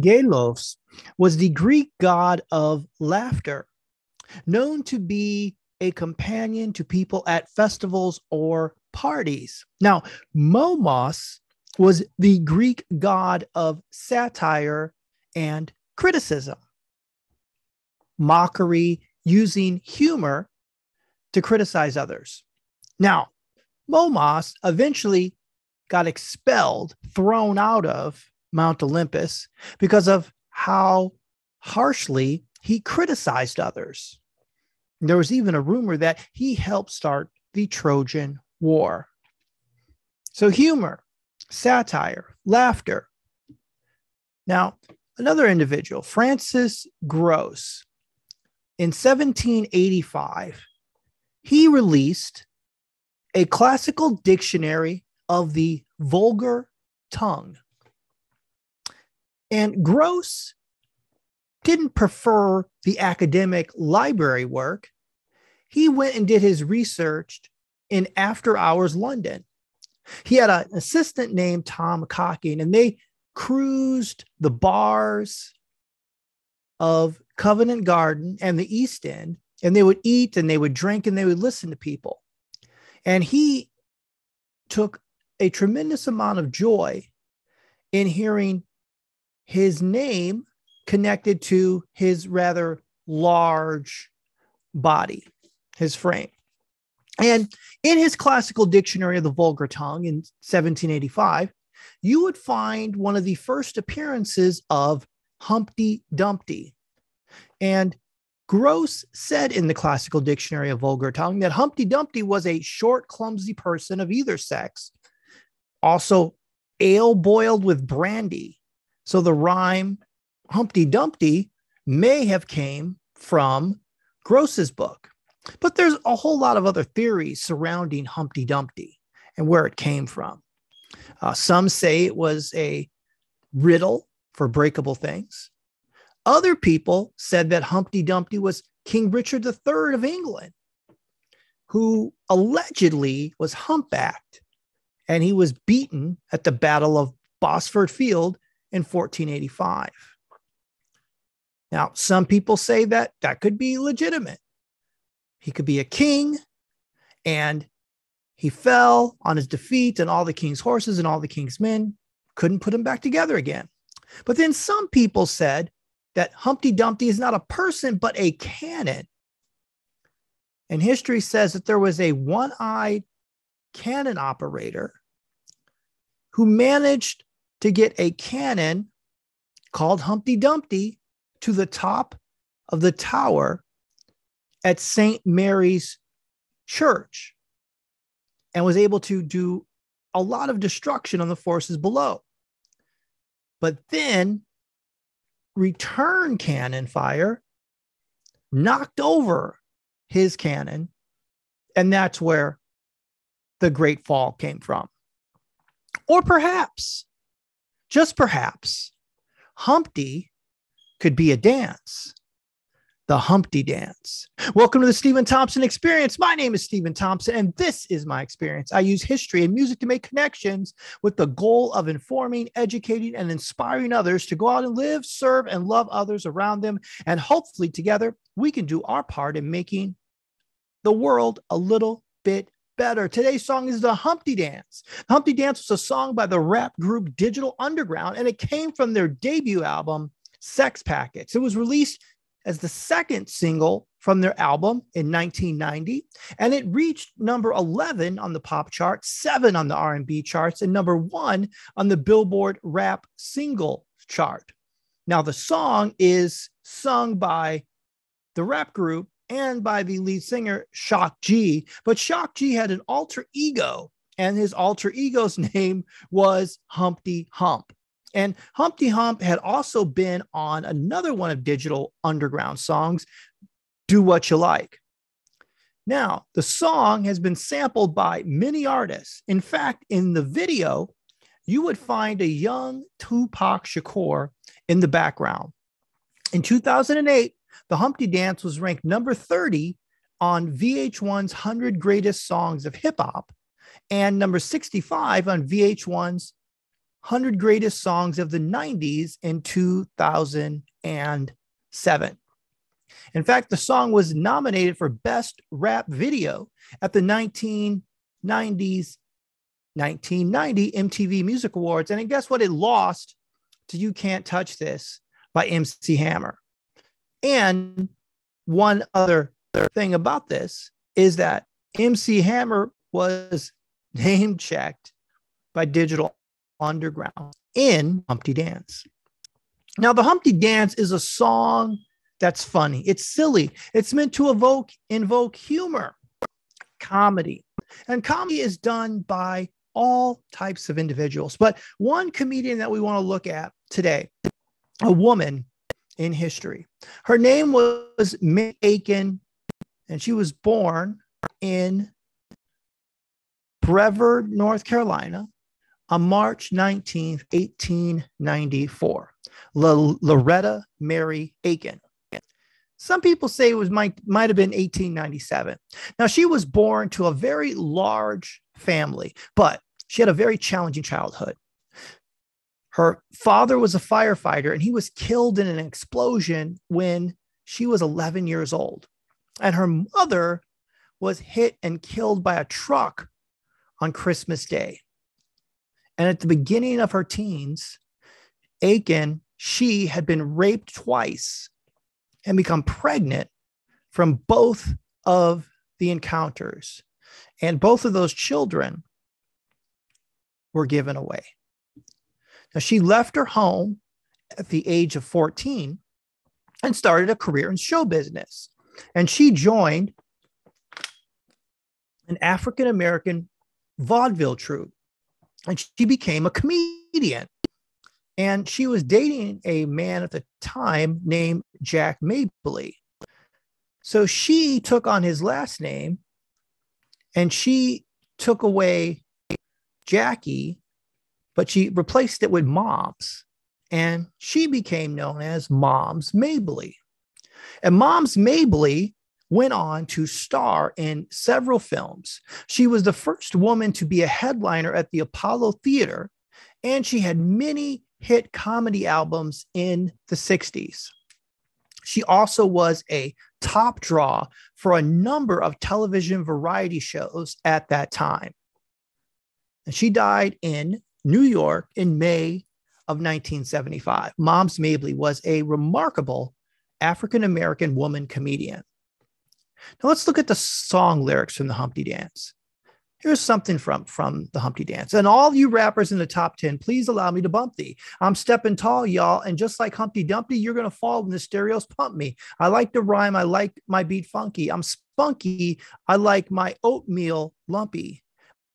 Gelos was the Greek god of laughter, known to be a companion to people at festivals or parties. Now, Momos was the Greek god of satire and criticism, mockery, using humor to criticize others. Now, Momos eventually got expelled, thrown out of Mount Olympus because of how harshly he criticized others. There was even a rumor that he helped start the Trojan War. So, humor, satire, laughter. Now, another individual, Francis Grose, in 1785, he released a classical dictionary of the vulgar tongue. And Grose didn't prefer the academic library work. He went and did his research in after hours London. He had an assistant named Tom Cocking, and they cruised the bars of Covent Garden and the East End, and they would eat and they would drink and they would listen to people. And he took a tremendous amount of joy in hearing his name connected to his rather large body, his frame. And in his classical dictionary of the vulgar tongue in 1785, you would find one of the first appearances of Humpty Dumpty. And Grose said in the classical dictionary of vulgar tongue that Humpty Dumpty was a short, clumsy person of either sex, also ale boiled with brandy. So the rhyme Humpty Dumpty may have came from Grose's book. But there's a whole lot of other theories surrounding Humpty Dumpty and where it came from. Uh, some say it was a riddle for breakable things. Other people said that Humpty Dumpty was King Richard III of England, who allegedly was humpbacked and he was beaten at the Battle of Bosworth Field in 1485. Now, some people say that that could be legitimate. He could be a king and he fell on his defeat, and all the king's horses and all the king's men couldn't put him back together again. But then some people said that Humpty Dumpty is not a person, but a cannon. And history says that there was a one eyed cannon operator who managed to get a cannon called Humpty Dumpty to the top of the tower at St. Mary's Church and was able to do a lot of destruction on the forces below. But then return cannon fire knocked over his cannon. And that's where the Great Fall came from. Or perhaps, just perhaps, Humpty could be a dance the Humpty Dance. Welcome to the Steven Thompson Experience. My name is Steven Thompson, and this is my experience. I use history and music to make connections with the goal of informing, educating, and inspiring others to go out and live, serve, and love others around them. And hopefully, together, we can do our part in making the world a little bit better. Today's song is the Humpty Dance. The Humpty Dance was a song by the rap group Digital Underground, and it came from their debut album, Sex Packets. It was released as the second single from their album in 1990 and it reached number 11 on the pop chart 7 on the r&b charts and number 1 on the billboard rap single chart now the song is sung by the rap group and by the lead singer shock g but shock g had an alter ego and his alter ego's name was humpty hump and Humpty Hump had also been on another one of Digital Underground songs, Do What You Like. Now, the song has been sampled by many artists. In fact, in the video, you would find a young Tupac Shakur in the background. In 2008, the Humpty Dance was ranked number 30 on VH1's 100 Greatest Songs of Hip Hop and number 65 on VH1's 100 Greatest Songs of the 90s in 2007. In fact, the song was nominated for Best Rap Video at the 1990s 1990 MTV Music Awards. And guess what? It lost to You Can't Touch This by MC Hammer. And one other thing about this is that MC Hammer was name checked by Digital Underground in Humpty Dance. Now, the Humpty Dance is a song that's funny. It's silly. It's meant to evoke invoke humor, comedy. And comedy is done by all types of individuals. But one comedian that we want to look at today, a woman in history. Her name was May Aiken, and she was born in Brevard, North Carolina, on March 19th, 1894. L- Loretta Mary Aiken. Some people say it was might might have been 1897. Now she was born to a very large family, but she had a very challenging childhood. Her father was a firefighter and he was killed in an explosion when she was 11 years old. And her mother was hit and killed by a truck on Christmas Day. And at the beginning of her teens, Aiken, she had been raped twice and become pregnant from both of the encounters. And both of those children were given away. Now, she left her home at the age of 14 and started a career in show business. And she joined an African American vaudeville troupe and she became a comedian. And she was dating a man at the time named Jack Mabley. So she took on his last name and she took away Jackie, but she replaced it with Moms. And she became known as Moms Mabley. And Moms Mabley went on to star in several films. She was the first woman to be a headliner at the Apollo Theater, and she had many hit comedy albums in the 60s. She also was a top draw for a number of television variety shows at that time. And she died in New York in May of 1975. Moms Mabley was a remarkable African American woman comedian. Now let's look at the song lyrics from the Humpty Dance. Here's something from, from the Humpty Dance. And all you rappers in the top 10, please allow me to bump thee. I'm stepping tall, y'all. And just like Humpty Dumpty, you're going to fall when the stereos pump me. I like the rhyme. I like my beat funky. I'm spunky. I like my oatmeal lumpy.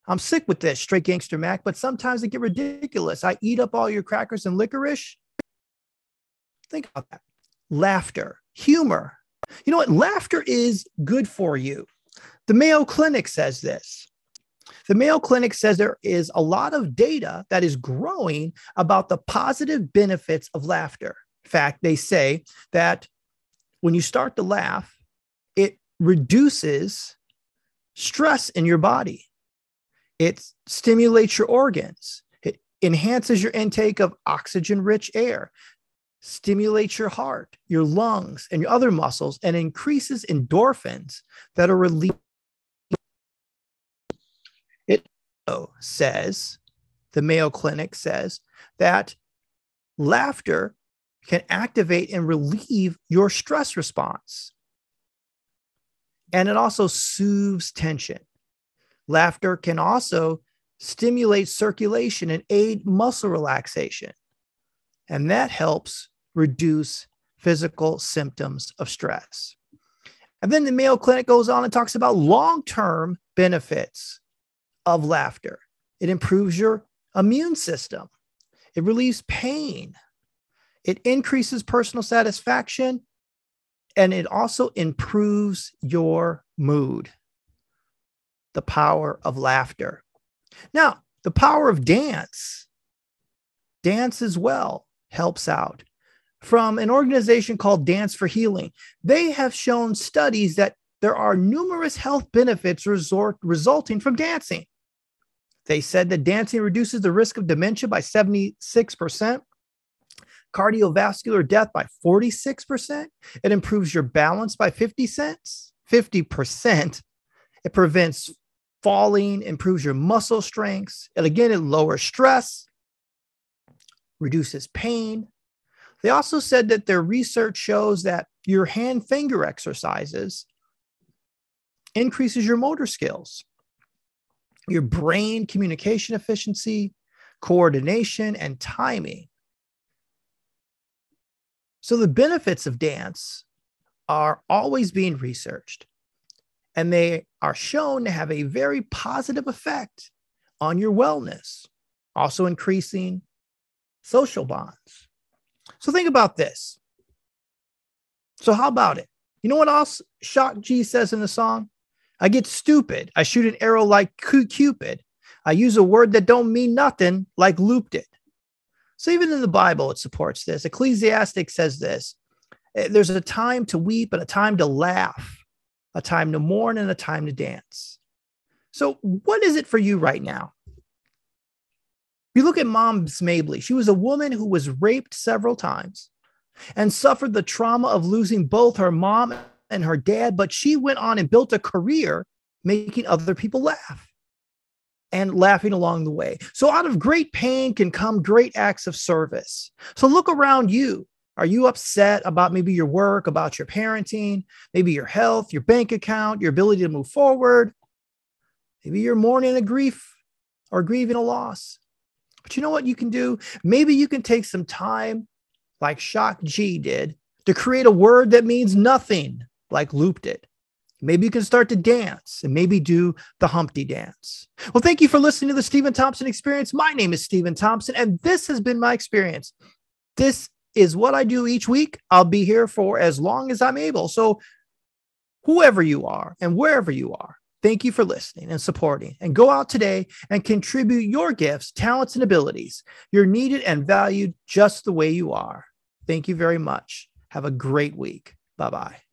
I'm sick with this, straight gangster Mac, but sometimes it get ridiculous. I eat up all your crackers and licorice. Think about that. Laughter, humor. You know what? Laughter is good for you. The Mayo Clinic says this. The Mayo Clinic says there is a lot of data that is growing about the positive benefits of laughter. In fact, they say that when you start to laugh, it reduces stress in your body. It stimulates your organs. It enhances your intake of oxygen rich air, stimulates your heart, your lungs, and your other muscles, and increases endorphins that are released. It says, the Mayo Clinic says, that laughter can activate and relieve your stress response. And it also soothes tension. Laughter can also stimulate circulation and aid muscle relaxation. And that helps reduce physical symptoms of stress. And then the Mayo Clinic goes on and talks about long term benefits of laughter. It improves your immune system, it relieves pain, it increases personal satisfaction, and it also improves your mood the power of laughter. Now, the power of dance, dance as well helps out. From an organization called Dance for Healing, they have shown studies that there are numerous health benefits resort, resulting from dancing. They said that dancing reduces the risk of dementia by 76%, cardiovascular death by 46%. It improves your balance by 50 cents, 50%. It prevents falling, improves your muscle strengths. And again, it lowers stress, reduces pain. They also said that their research shows that your hand finger exercises increases your motor skills, your brain communication efficiency, coordination, and timing. So the benefits of dance are always being researched, and they are shown to have a very positive effect on your wellness, also increasing social bonds. So think about this. So, how about it? You know what else Shock G says in the song? I get stupid. I shoot an arrow like Cupid. I use a word that don't mean nothing like looped it. So even in the Bible, it supports this. Ecclesiastic says this eh, there's a time to weep and a time to laugh, a time to mourn and a time to dance. So, what is it for you right now? You look at Mom Mabley. She was a woman who was raped several times and suffered the trauma of losing both her mom and her dad, but she went on and built a career making other people laugh and laughing along the way. So, out of great pain can come great acts of service. So, look around you. Are you upset about maybe your work, about your parenting, maybe your health, your bank account, your ability to move forward? Maybe you're mourning a grief or grieving a loss. But you know what you can do? Maybe you can take some time, like Shock G did, to create a word that means nothing, like looped it. Maybe you can start to dance and maybe do the Humpty dance. Well, thank you for listening to the Steven Thompson Experience. My name is Steven Thompson, and this has been my experience. This is what I do each week. I'll be here for as long as I'm able. So, whoever you are and wherever you are, thank you for listening and supporting. And go out today and contribute your gifts, talents, and abilities. You're needed and valued just the way you are. Thank you very much. Have a great week. Bye bye.